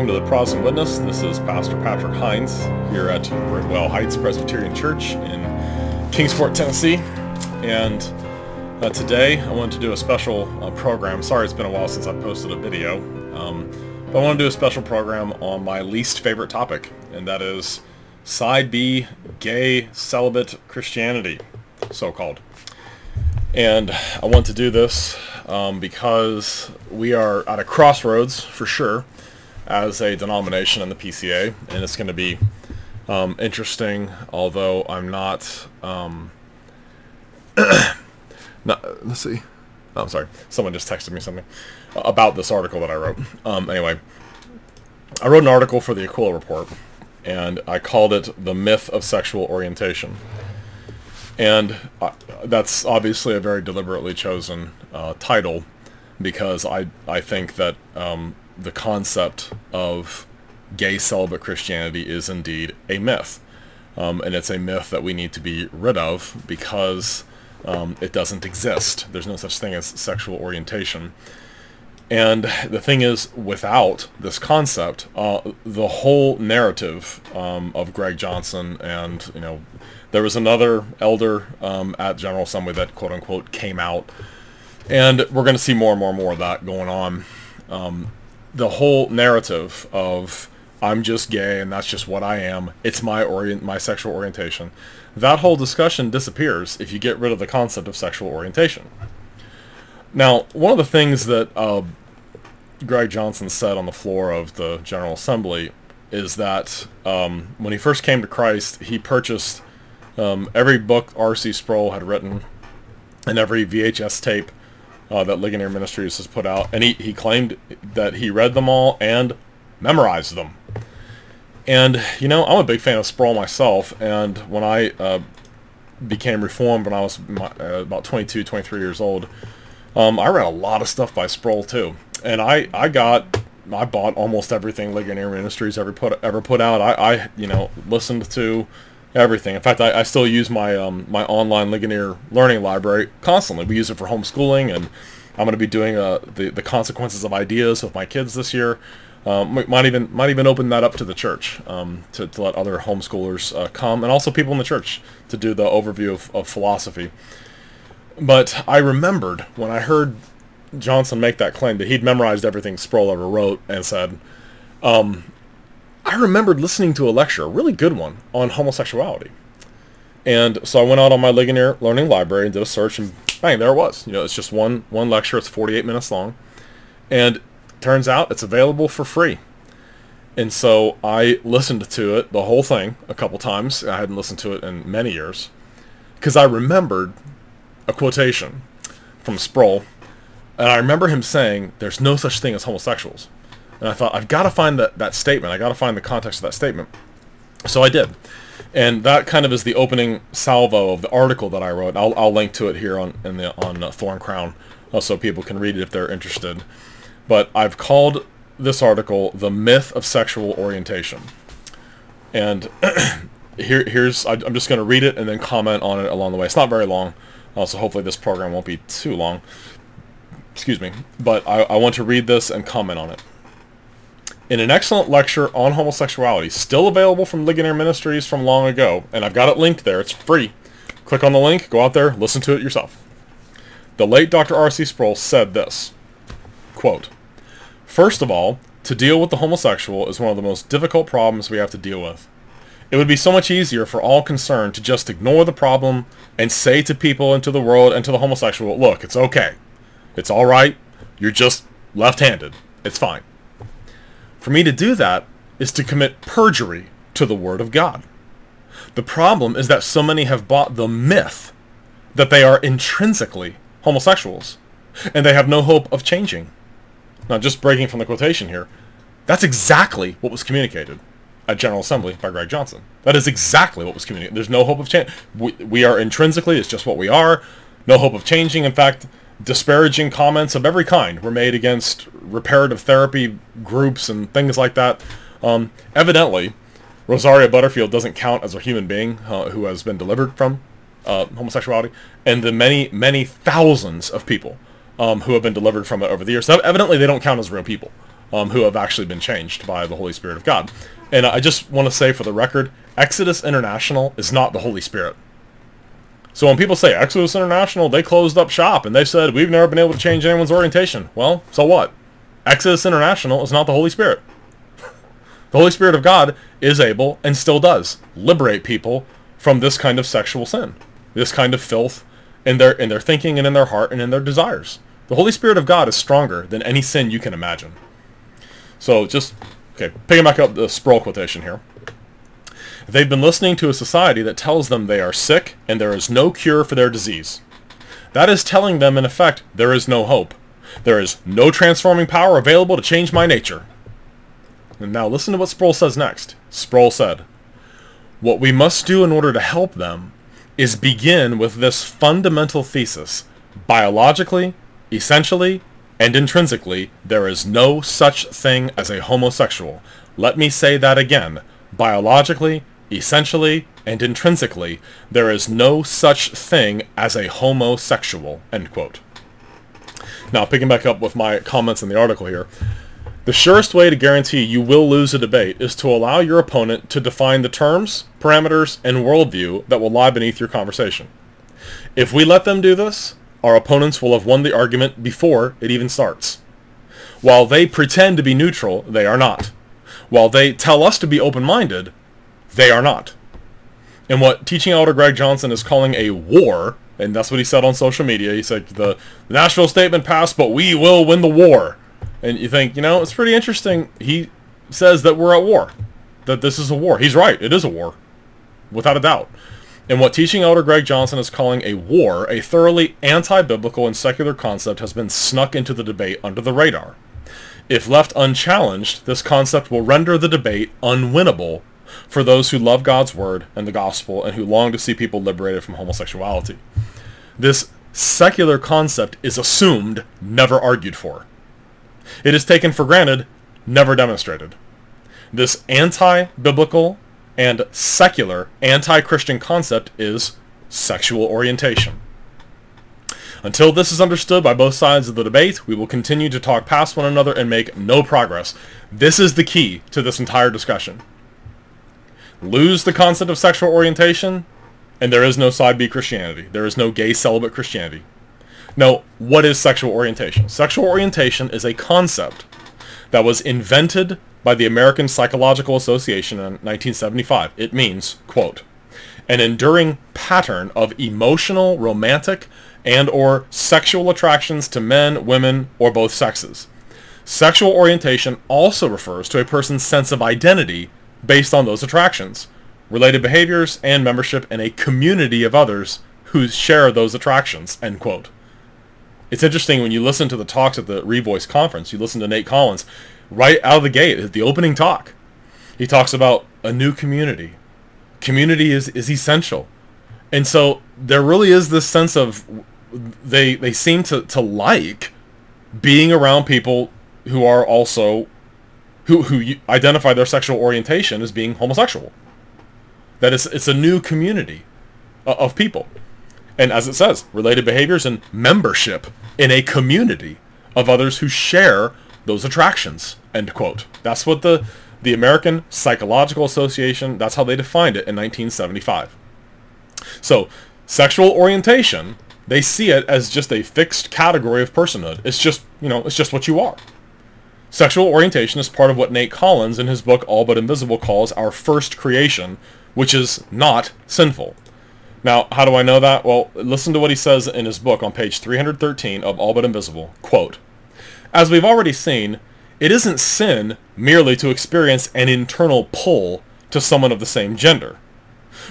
welcome to the Protestant Witness. This is Pastor Patrick Hines here at Bridwell Heights Presbyterian Church in Kingsport, Tennessee. And uh, today I wanted to do a special uh, program. Sorry it's been a while since I posted a video. Um, but I want to do a special program on my least favorite topic, and that is Side B, gay celibate Christianity, so-called. And I want to do this um, because we are at a crossroads for sure as a denomination in the PCA, and it's going to be um, interesting. Although I'm not, um, not. Let's see. Oh, I'm sorry. Someone just texted me something about this article that I wrote. Um, anyway, I wrote an article for the Aquila Report, and I called it "The Myth of Sexual Orientation." And uh, that's obviously a very deliberately chosen uh, title because I I think that um, the concept of gay celibate Christianity is indeed a myth. Um, and it's a myth that we need to be rid of because um, it doesn't exist. There's no such thing as sexual orientation. And the thing is, without this concept, uh, the whole narrative um, of Greg Johnson and, you know, there was another elder um, at General Assembly that quote unquote came out. And we're going to see more and more and more of that going on. The whole narrative of I'm just gay and that's just what I am. It's my orient, my sexual orientation. That whole discussion disappears if you get rid of the concept of sexual orientation. Now, one of the things that uh, Greg Johnson said on the floor of the General Assembly is that um, when he first came to Christ, he purchased um, every book R.C. Sproul had written and every VHS tape uh, that Ligonier Ministries has put out, and he, he claimed that he read them all and memorized them. And, you know, I'm a big fan of Sproul myself, and when I uh, became Reformed when I was my, uh, about 22, 23 years old, um, I read a lot of stuff by Sproul too. And I, I got, I bought almost everything Ligonier Ministries ever put, ever put out. I, I you know, listened to everything. In fact, I, I still use my um, my online Ligonier learning library constantly. We use it for homeschooling, and I'm going to be doing uh, the the consequences of ideas with my kids this year. Um, might even might even open that up to the church um, to, to let other homeschoolers uh, come, and also people in the church to do the overview of, of philosophy. But I remembered when I heard Johnson make that claim that he'd memorized everything Sproul ever wrote and said, um, I remembered listening to a lecture, a really good one, on homosexuality. And so I went out on my Ligonier Learning Library and did a search, and bang, there it was. You know, it's just one one lecture. It's 48 minutes long, and turns out it's available for free. And so I listened to it, the whole thing, a couple times. I hadn't listened to it in many years, because I remembered a quotation from Sproul, and I remember him saying, "There's no such thing as homosexuals." And I thought, I've got to find that, that statement. I got to find the context of that statement. So I did. And that kind of is the opening salvo of the article that I wrote. I'll, I'll link to it here on in the on uh, Thorn Crown, uh, so people can read it if they're interested. But I've called this article "The Myth of Sexual Orientation," and here here's I'm just going to read it and then comment on it along the way. It's not very long, uh, so hopefully this program won't be too long. Excuse me, but I, I want to read this and comment on it in an excellent lecture on homosexuality, still available from Ligonier Ministries from long ago, and I've got it linked there. It's free. Click on the link, go out there, listen to it yourself. The late Dr. R.C. Sproul said this, quote, First of all, to deal with the homosexual is one of the most difficult problems we have to deal with. It would be so much easier for all concerned to just ignore the problem and say to people and to the world and to the homosexual, look, it's okay. It's all right. You're just left-handed. It's fine. For me to do that is to commit perjury to the Word of God. The problem is that so many have bought the myth that they are intrinsically homosexuals, and they have no hope of changing. Now, just breaking from the quotation here, that's exactly what was communicated at General Assembly by Greg Johnson. That is exactly what was communicated. There's no hope of change. We, we are intrinsically, it's just what we are. No hope of changing. In fact, disparaging comments of every kind were made against reparative therapy groups and things like that. Um, evidently, Rosaria Butterfield doesn't count as a human being uh, who has been delivered from uh, homosexuality, and the many, many thousands of people um, who have been delivered from it over the years. So evidently, they don't count as real people. um, who have actually been changed by the Holy Spirit of God. And I just want to say for the record, Exodus International is not the Holy Spirit. So when people say Exodus International, they closed up shop and they said, we've never been able to change anyone's orientation. Well, so what? Exodus International is not the Holy Spirit. the Holy Spirit of God is able, and still does, liberate people from this kind of sexual sin, this kind of filth in their, in their thinking and in their heart and in their desires. The Holy Spirit of God is stronger than any sin you can imagine. So just, okay, picking back up the Sproul quotation here. They've been listening to a society that tells them they are sick and there is no cure for their disease. That is telling them, in effect, there is no hope. There is no transforming power available to change my nature. And now listen to what Sproul says next. Sproul said, What we must do in order to help them is begin with this fundamental thesis. Biologically, essentially, and intrinsically, there is no such thing as a homosexual. Let me say that again. Biologically, essentially, and intrinsically, there is no such thing as a homosexual. End quote. Now, picking back up with my comments in the article here, the surest way to guarantee you will lose a debate is to allow your opponent to define the terms, parameters, and worldview that will lie beneath your conversation. If we let them do this, our opponents will have won the argument before it even starts. While they pretend to be neutral, they are not. While they tell us to be open-minded, they are not. And what teaching elder Greg Johnson is calling a war, and that's what he said on social media, he said the, Nashville statement passed, but we will win the war. And you think, you know, it's pretty interesting. He says that we're at war, that this is a war. He's right. It is a war, without a doubt. And what teaching elder Greg Johnson is calling a war, a thoroughly anti-biblical and secular concept has been snuck into the debate under the radar. If left unchallenged, this concept will render the debate unwinnable for those who love God's word and the gospel and who long to see people liberated from homosexuality. This secular concept is assumed, never argued for. It is taken for granted, never demonstrated. This anti-biblical and secular anti-Christian concept is sexual orientation. Until this is understood by both sides of the debate, we will continue to talk past one another and make no progress. This is the key to this entire discussion. Lose the concept of sexual orientation, and there is no side B Christianity. There is no gay celibate Christianity. Now, what is sexual orientation? Sexual orientation is a concept that was invented by the American Psychological Association in 1975. It means, quote, an enduring pattern of emotional, romantic, and or sexual attractions to men, women, or both sexes. Sexual orientation also refers to a person's sense of identity based on those attractions, related behaviors, and membership in a community of others who share those attractions, end quote. It's interesting when you listen to the talks at the Revoice conference, you listen to Nate Collins, right out of the gate, at the opening talk. He talks about a new community. Community is, is essential. And so there really is this sense of they they seem to, to like being around people who are also who who identify their sexual orientation as being homosexual. That is it's a new community uh, of people. And as it says, related behaviors and membership in a community of others who share those attractions. End quote. That's what the the American Psychological Association, that's how they defined it in 1975. So, sexual orientation they see it as just a fixed category of personhood. It's just, you know, it's just what you are. Sexual orientation is part of what Nate Collins in his book All But Invisible calls our first creation, which is not sinful. Now, how do I know that? Well, listen to what he says in his book on page 313 of All But Invisible. Quote, As we've already seen, it isn't sin merely to experience an internal pull to someone of the same gender.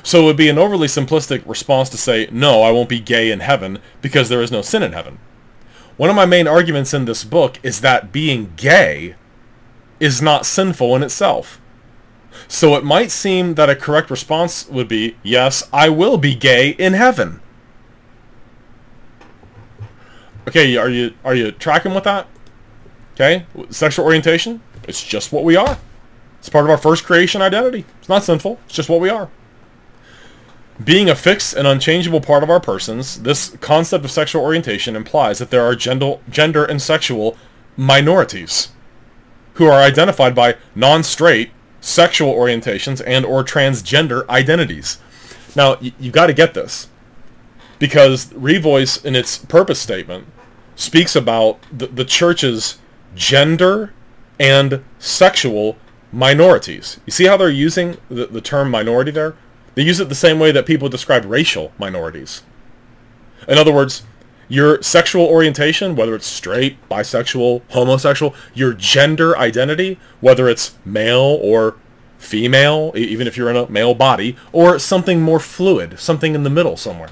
So it would be an overly simplistic response to say, no, I won't be gay in heaven because there is no sin in heaven. One of my main arguments in this book is that being gay is not sinful in itself. So it might seem that a correct response would be, yes, I will be gay in heaven. Okay, are you are you tracking with that? Okay, sexual orientation, it's just what we are. It's part of our first creation identity. It's not sinful. It's just what we are. Being a fixed and unchangeable part of our persons, this concept of sexual orientation implies that there are gender, gender and sexual minorities who are identified by non-straight sexual orientations and or transgender identities. Now, y- you got to get this because Revoice in its purpose statement speaks about the, the church's gender and sexual minorities. You see how they're using the, the term minority there? They use it the same way that people describe racial minorities. In other words, your sexual orientation, whether it's straight, bisexual, homosexual, your gender identity, whether it's male or female, even if you're in a male body, or something more fluid, something in the middle somewhere.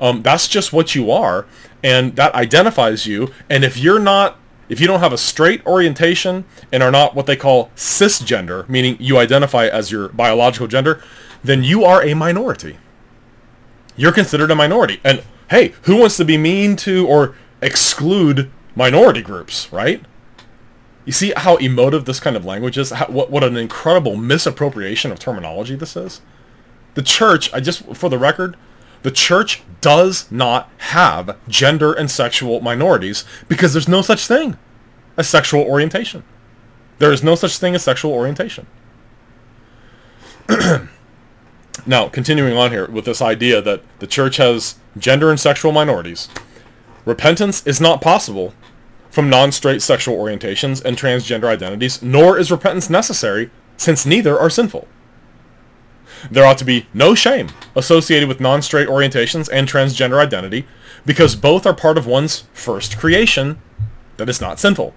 Um, that's just what you are, and that identifies you. And if you're not, if you don't have a straight orientation and are not what they call cisgender, meaning you identify as your biological gender, then you are a minority. You're considered a minority. And hey, who wants to be mean to or exclude minority groups, right? You see how emotive this kind of language is? How, what, what an incredible misappropriation of terminology this is? The church, I just, for the record, the church does not have gender and sexual minorities because there's no such thing as sexual orientation. There is no such thing as sexual orientation. now, continuing on here with this idea that the church has gender and sexual minorities, repentance is not possible from non-straight sexual orientations and transgender identities, nor is repentance necessary since neither are sinful. There ought to be no shame associated with non-straight orientations and transgender identity because both are part of one's first creation that is not sinful.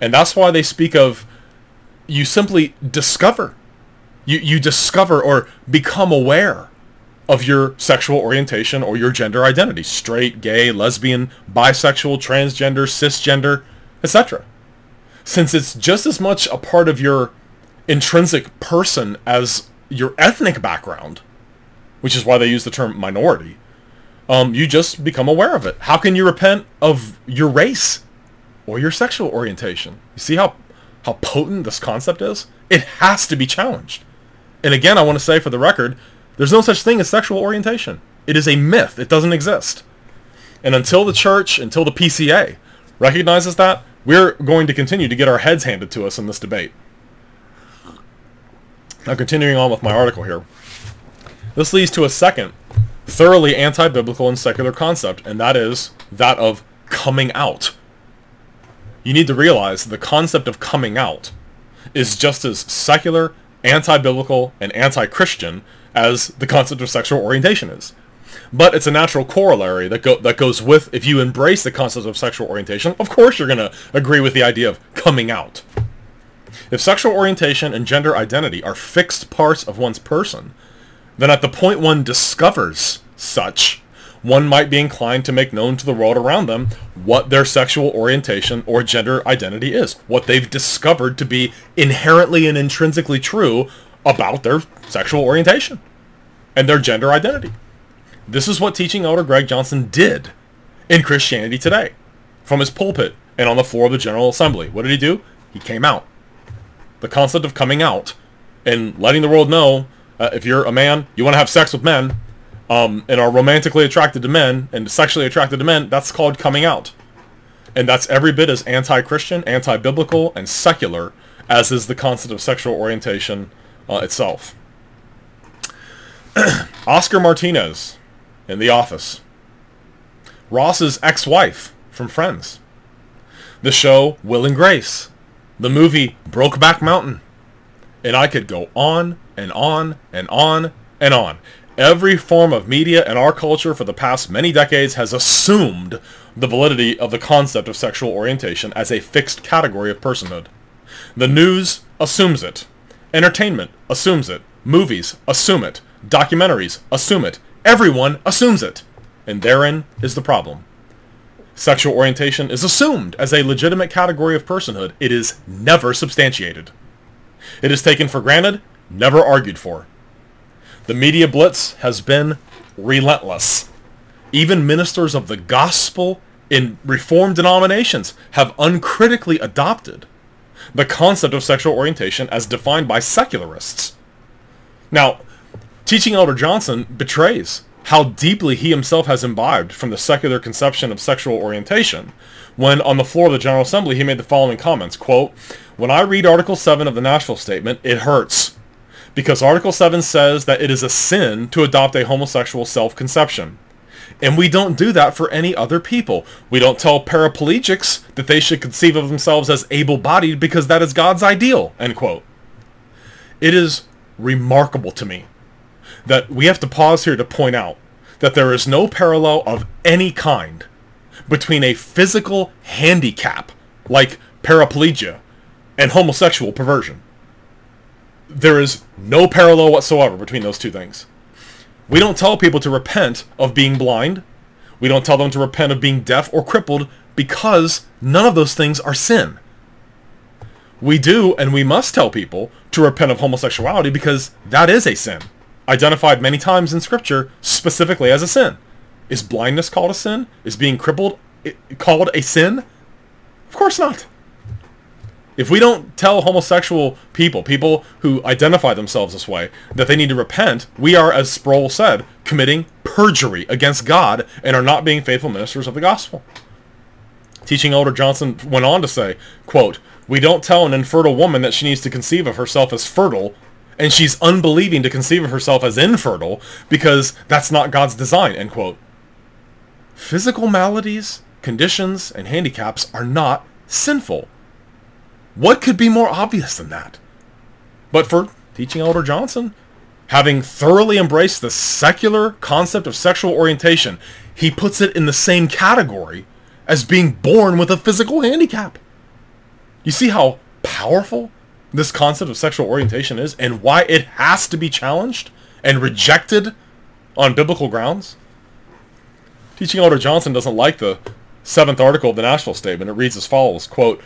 And that's why they speak of you simply discover. You, you discover or become aware of your sexual orientation or your gender identity. Straight, gay, lesbian, bisexual, transgender, cisgender, etc. Since it's just as much a part of your intrinsic person as your ethnic background, which is why they use the term minority, um, you just become aware of it. How can you repent of your race or your sexual orientation? You see how, how potent this concept is? It has to be challenged. And again, I want to say for the record, there's no such thing as sexual orientation. It is a myth. It doesn't exist. And until the church, until the PCA recognizes that, we're going to continue to get our heads handed to us in this debate. Now, continuing on with my article here. This leads to a second thoroughly anti-biblical and secular concept, and that is that of coming out. You need to realize the concept of coming out is just as secular, anti-biblical, and anti-Christian as the concept of sexual orientation is. But it's a natural corollary that, go, that goes with, if you embrace the concept of sexual orientation, of course you're going to agree with the idea of coming out. If sexual orientation and gender identity are fixed parts of one's person, then at the point one discovers such, one might be inclined to make known to the world around them what their sexual orientation or gender identity is, what they've discovered to be inherently and intrinsically true about their sexual orientation and their gender identity. This is what teaching elder Greg Johnson did in Christianity Today from his pulpit and on the floor of the General Assembly. What did he do? He came out. The concept of coming out and letting the world know uh, if you're a man, you want to have sex with men, um, and are romantically attracted to men and sexually attracted to men, that's called coming out. And that's every bit as anti-Christian, anti-biblical, and secular as is the concept of sexual orientation uh, itself. Oscar Martinez in The Office. Ross's ex-wife from Friends. The show Will and Grace. The movie Brokeback Mountain. And I could go on and on and on and on. Every form of media in our culture for the past many decades has assumed the validity of the concept of sexual orientation as a fixed category of personhood. The news assumes it. Entertainment assumes it. Movies assume it. Documentaries assume it. Everyone assumes it. And therein is the problem. Sexual orientation is assumed as a legitimate category of personhood. It is never substantiated. It is taken for granted, never argued for. The media blitz has been relentless. Even ministers of the gospel in reformed denominations have uncritically adopted the concept of sexual orientation as defined by secularists. Now, teaching Elder Johnson betrays how deeply he himself has imbibed from the secular conception of sexual orientation when on the floor of the General Assembly he made the following comments, quote, When I read Article 7 of the Nashville Statement, it hurts. Because Article 7 says that it is a sin to adopt a homosexual self-conception. And we don't do that for any other people. We don't tell paraplegics that they should conceive of themselves as able-bodied because that is God's ideal, end quote. It is remarkable to me that we have to pause here to point out that there is no parallel of any kind between a physical handicap, like paraplegia, and homosexual perversion. There is no parallel whatsoever between those two things. We don't tell people to repent of being blind. We don't tell them to repent of being deaf or crippled because none of those things are sin. We do and we must tell people to repent of homosexuality because that is a sin, identified many times in Scripture specifically as a sin. Is blindness called a sin? Is being crippled called a sin? Of course not. If we don't tell homosexual people, people who identify themselves this way, that they need to repent, we are, as Sproul said, committing perjury against God and are not being faithful ministers of the gospel. Teaching Elder Johnson went on to say, quote, We don't tell an infertile woman that she needs to conceive of herself as fertile, and she's unbelieving to conceive of herself as infertile, because that's not God's design, end quote. Physical maladies, conditions, and handicaps are not sinful. What could be more obvious than that? But for teaching Elder Johnson, having thoroughly embraced the secular concept of sexual orientation, he puts it in the same category as being born with a physical handicap. You see how powerful this concept of sexual orientation is and why it has to be challenged and rejected on biblical grounds? Teaching Elder Johnson doesn't like the seventh article of the Nashville Statement. It reads as follows, quote,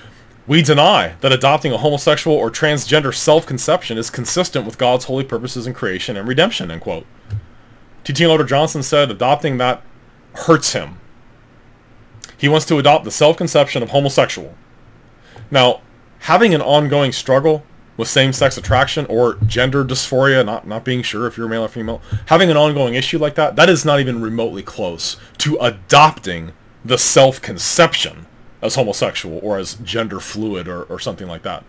We deny that adopting a homosexual or transgender self-conception is consistent with God's holy purposes in creation and redemption, end quote. Teaching Elder Johnson said adopting that hurts him. He wants to adopt the self-conception of homosexual. Now, having an ongoing struggle with same-sex attraction or gender dysphoria, not, not being sure if you're male or female, having an ongoing issue like that, that is not even remotely close to adopting the self-conception as homosexual or as gender fluid or, or something like that.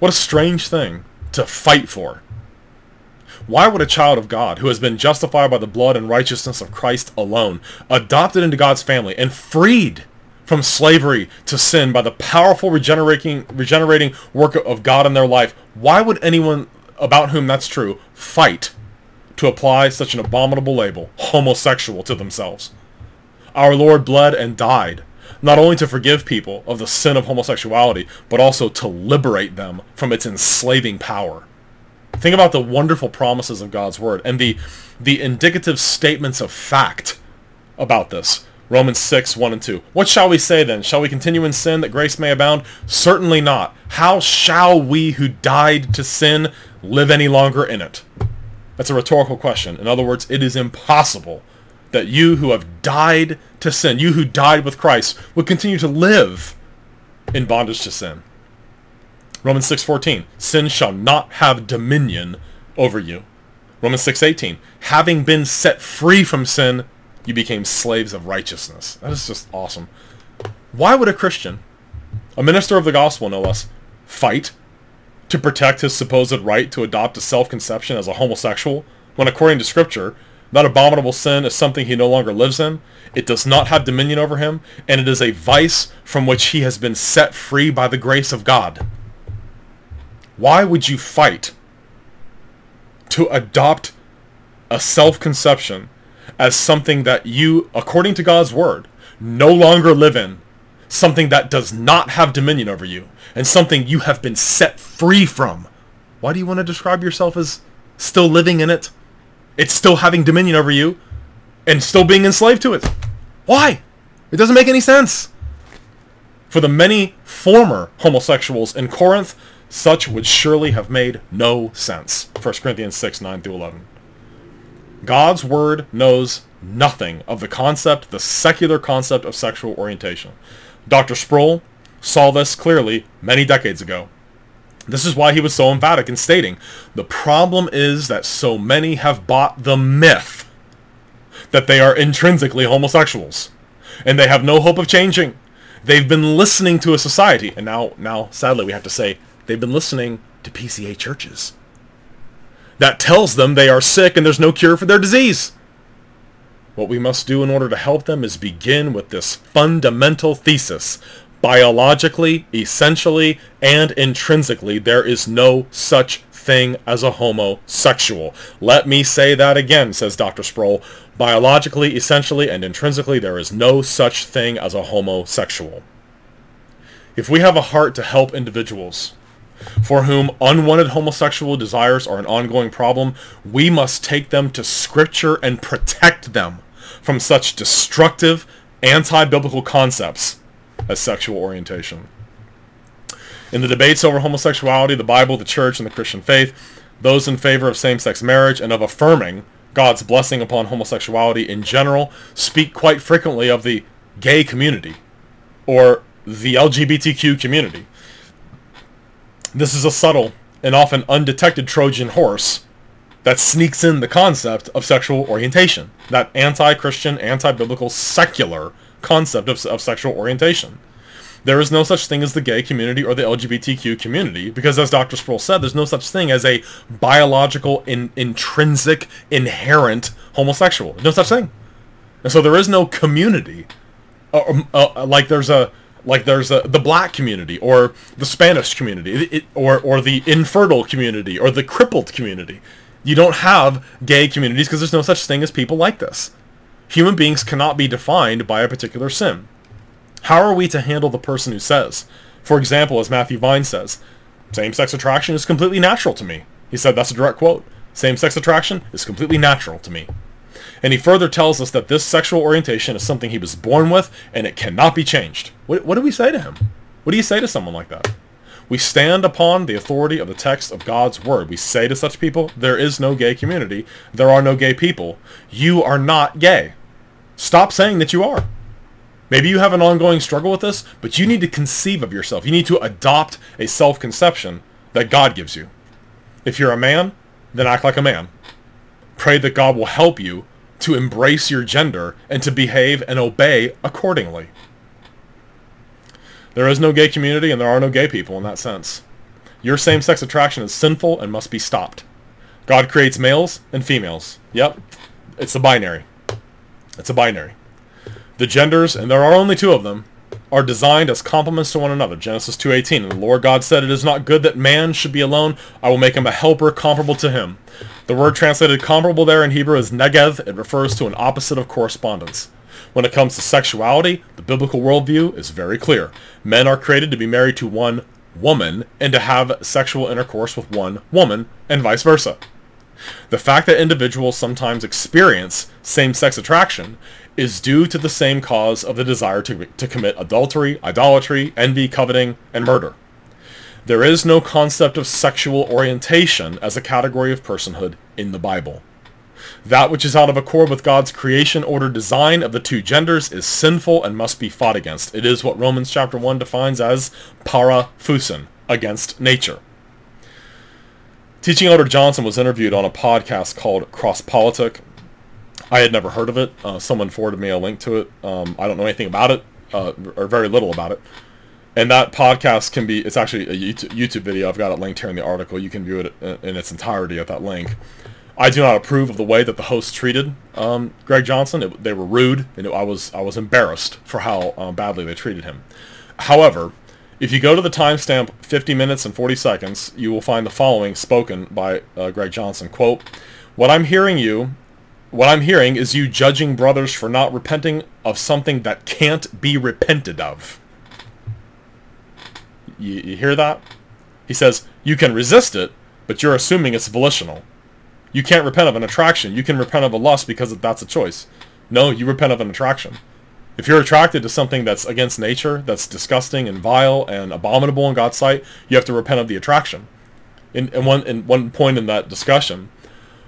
What a strange thing to fight for. Why would a child of God, who has been justified by the blood and righteousness of Christ alone, adopted into God's family, and freed from slavery to sin by the powerful regenerating, regenerating work of God in their life, why would anyone about whom that's true fight to apply such an abominable label, homosexual, to themselves? Our Lord bled and died, not only to forgive people of the sin of homosexuality, but also to liberate them from its enslaving power. Think about the wonderful promises of God's word and the, the indicative statements of fact about this. Romans 6, 1 and 2. What shall we say then? Shall we continue in sin that grace may abound? Certainly not. How shall we who died to sin live any longer in it? That's a rhetorical question. In other words, it is impossible that you who have died to sin, you who died with Christ, would continue to live in bondage to sin. Romans 6:14, sin shall not have dominion over you. Romans 6:18, having been set free from sin, you became slaves of righteousness. That is just awesome. Why would a Christian, a minister of the gospel no less, fight to protect his supposed right to adopt a self-conception as a homosexual when according to scripture that abominable sin is something he no longer lives in. It does not have dominion over him, and it is a vice from which he has been set free by the grace of God. Why would you fight to adopt a self-conception as something that you, according to God's word, no longer live in, something that does not have dominion over you, and something you have been set free from? Why do you want to describe yourself as still living in it? It's still having dominion over you and still being enslaved to it. Why? It doesn't make any sense. For the many former homosexuals in Corinth, such would surely have made no sense. 1 Corinthians 6, 9 through 11. God's word knows nothing of the concept, the secular concept of sexual orientation. Dr. Sproul saw this clearly many decades ago. This is why he was so emphatic in stating, the problem is that so many have bought the myth that they are intrinsically homosexuals. And they have no hope of changing. They've been listening to a society, and now, now, sadly, we have to say, they've been listening to PCA churches. That tells them they are sick and there's no cure for their disease. What we must do in order to help them is begin with this fundamental thesis. Biologically, essentially, and intrinsically, there is no such thing as a homosexual. Let me say that again, says Dr. Sproul. Biologically, essentially, and intrinsically, there is no such thing as a homosexual. If we have a heart to help individuals for whom unwanted homosexual desires are an ongoing problem, we must take them to Scripture and protect them from such destructive, anti-biblical concepts as sexual orientation. In the debates over homosexuality, the Bible, the church, and the Christian faith, those in favor of same-sex marriage and of affirming God's blessing upon homosexuality in general speak quite frequently of the gay community or the LGBTQ community. This is a subtle and often undetected Trojan horse that sneaks in the concept of sexual orientation, that anti-Christian, anti-biblical, secular concept of, of sexual orientation. There is no such thing as the gay community or the LGBTQ community because, as Dr. Sproul said, there's no such thing as a biological, in, intrinsic, inherent homosexual. No such thing. And so there is no community. Uh, uh, like there's a like there's a, the black community or the Spanish community it, it, or, or the infertile community or the crippled community. You don't have gay communities because there's no such thing as people like this. Human beings cannot be defined by a particular sin. How are we to handle the person who says, for example, as Matthew Vines says, same-sex attraction is completely natural to me. He said that's a direct quote. Same-sex attraction is completely natural to me. And he further tells us that this sexual orientation is something he was born with and it cannot be changed. What, what do we say to him? What do you say to someone like that? We stand upon the authority of the text of God's word. We say to such people, there is no gay community. There are no gay people. You are not gay. Stop saying that you are. Maybe you have an ongoing struggle with this, but you need to conceive of yourself. You need to adopt a self-conception that God gives you. If you're a man, then act like a man. Pray that God will help you to embrace your gender and to behave and obey accordingly. There is no gay community and there are no gay people in that sense. Your same-sex attraction is sinful and must be stopped. God creates males and females. Yep, it's a binary. It's a binary. The genders, and there are only two of them, are designed as complements to one another. Genesis 2.18, And the Lord God said, It is not good that man should be alone. I will make him a helper comparable to him. The word translated comparable there in Hebrew is neged. It refers to an opposite of correspondence. When it comes to sexuality, the biblical worldview is very clear. Men are created to be married to one woman and to have sexual intercourse with one woman, and vice versa. The fact that individuals sometimes experience same-sex attraction is due to the same cause of the desire to, to commit adultery, idolatry, envy, coveting, and murder. There is no concept of sexual orientation as a category of personhood in the Bible. That which is out of accord with God's creation order design of the two genders is sinful and must be fought against. It is what Romans chapter 1 defines as paraphusin, against nature. Teaching Elder Johnson was interviewed on a podcast called Cross Politic. I had never heard of it. Uh, someone forwarded me a link to it. Um, I don't know anything about it, uh, or very little about it. And that podcast can be, it's actually a YouTube video. I've got it linked here in the article. You can view it in its entirety at that link. I do not approve of the way that the hosts treated um, Greg Johnson. It, they were rude, and it, I was I was embarrassed for how uh, badly they treated him. However, if you go to the timestamp 50 minutes and 40 seconds, you will find the following spoken by uh, Greg Johnson. Quote, what I'm hearing you, what I'm hearing is you judging brothers for not repenting of something that can't be repented of. You, you hear that? He says, you can resist it, but you're assuming it's volitional. You can't repent of an attraction. You can repent of a lust because that's a choice. No, you repent of an attraction. If you're attracted to something that's against nature, that's disgusting and vile and abominable in God's sight, you have to repent of the attraction. In, in one in one point in that discussion,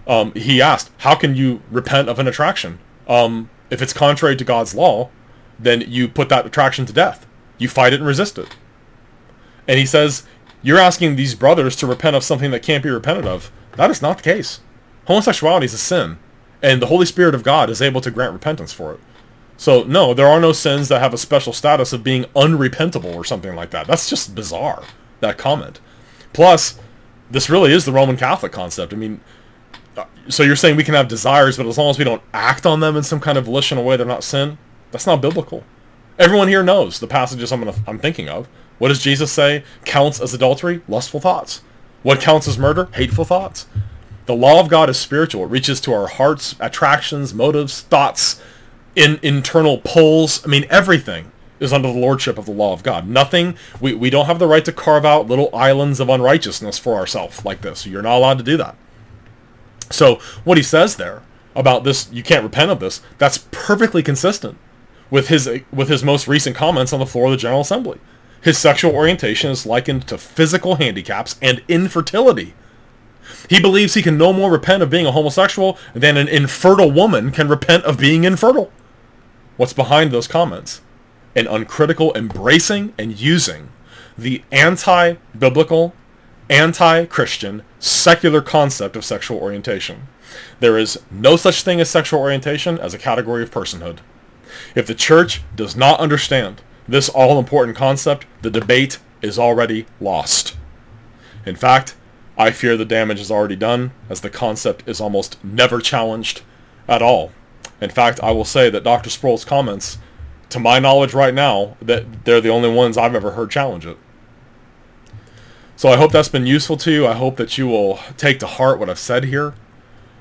um, he asked, "How can you repent of an attraction? Um, if it's contrary to God's law, then you put that attraction to death. You fight it and resist it." And he says, "You're asking these brothers to repent of something that can't be repented of. That is not the case. Homosexuality is a sin. And the Holy Spirit of God is able to grant repentance for it. So, no, there are no sins that have a special status of being unrepentable or something like that. That's just bizarre, that comment. Plus, this really is the Roman Catholic concept. I mean, uh, so you're saying we can have desires, but as long as we don't act on them in some kind of volitional way, they're not sin? That's not biblical. Everyone here knows the passages I'm, gonna, I'm thinking of. What does Jesus say counts as adultery? Lustful thoughts. What counts as murder? Hateful thoughts. The law of God is spiritual. It reaches to our hearts, attractions, motives, thoughts, in internal pulls. I mean, everything is under the lordship of the law of God. Nothing, we, we don't have the right to carve out little islands of unrighteousness for ourselves like this. You're not allowed to do that. So what he says there about this, you can't repent of this, that's perfectly consistent with his with his most recent comments on the floor of the General Assembly. His sexual orientation is likened to physical handicaps and infertility. He believes he can no more repent of being a homosexual than an infertile woman can repent of being infertile. What's behind those comments? An uncritical embracing and using the anti-biblical, anti-Christian, secular concept of sexual orientation. There is no such thing as sexual orientation as a category of personhood. If the church does not understand this all-important concept, the debate is already lost. In fact, I fear the damage is already done, as the concept is almost never challenged at all. In fact, I will say that Dr. Sproul's comments, to my knowledge right now, that they're the only ones I've ever heard challenge it. So I hope that's been useful to you. I hope that you will take to heart what I've said here.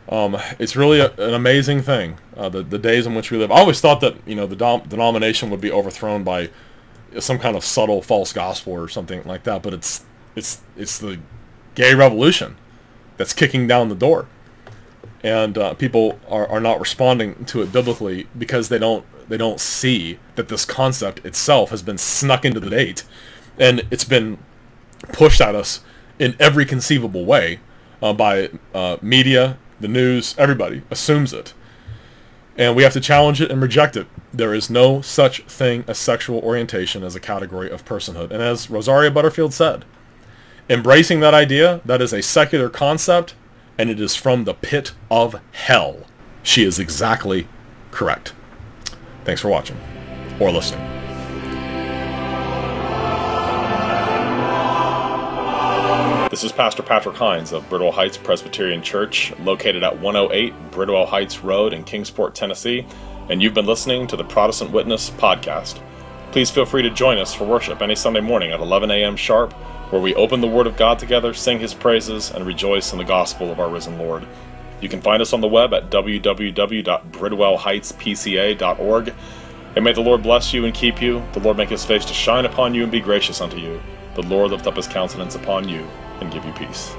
Um, it's really a, an amazing thing, uh, the, the days in which we live. I always thought that, you know, the dom- denomination would be overthrown by some kind of subtle false gospel or something like that, but it's, it's, it's the gay revolution that's kicking down the door. And uh, people are, are not responding to it biblically because they don't they don't see that this concept itself has been snuck into the date and it's been pushed at us in every conceivable way uh, by uh, media, the news, everybody assumes it. And we have to challenge it and reject it. There is no such thing as sexual orientation as a category of personhood. And as Rosaria Butterfield said, embracing that idea, that is a secular concept, and it is from the pit of hell. She is exactly correct. Thanks for watching or listening. This is Pastor Patrick Hines of Bridwell Heights Presbyterian Church, located at 108 Bridwell Heights Road in Kingsport, Tennessee, and you've been listening to the Protestant Witness podcast. Please feel free to join us for worship any Sunday morning at 11 a.m. sharp, where we open the Word of God together, sing His praises, and rejoice in the gospel of our risen Lord. You can find us on the web at www.bridwellheightspca.org. And may the Lord bless you and keep you. The Lord make his face to shine upon you and be gracious unto you. The Lord lift up his countenance upon you and give you peace.